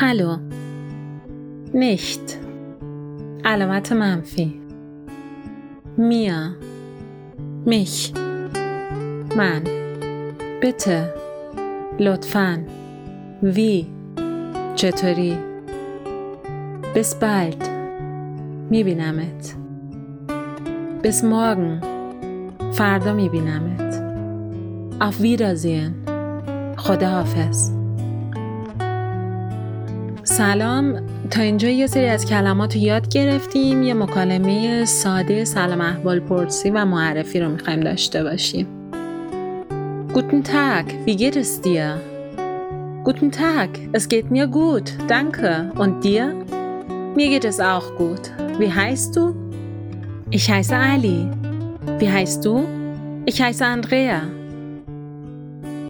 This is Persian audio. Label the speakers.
Speaker 1: hallo nicht علامت منفی mir mich من bitte لطفاً wie چطوری bis bald میبینمت bis morgen فردا میبینمت auf Wiedersehen خداحافظ سلام تا اینجا یه سری از کلمات رو یاد گرفتیم یه مکالمه ساده سلام احوال پرسی و معرفی رو میخوایم داشته باشیم Guten Tag, wie geht es dir? Guten Tag, es geht mir gut, danke. Und dir? Mir geht es auch gut. Wie heißt du? Ich heiße Ali. Wie heißt du? Ich heiße Andrea.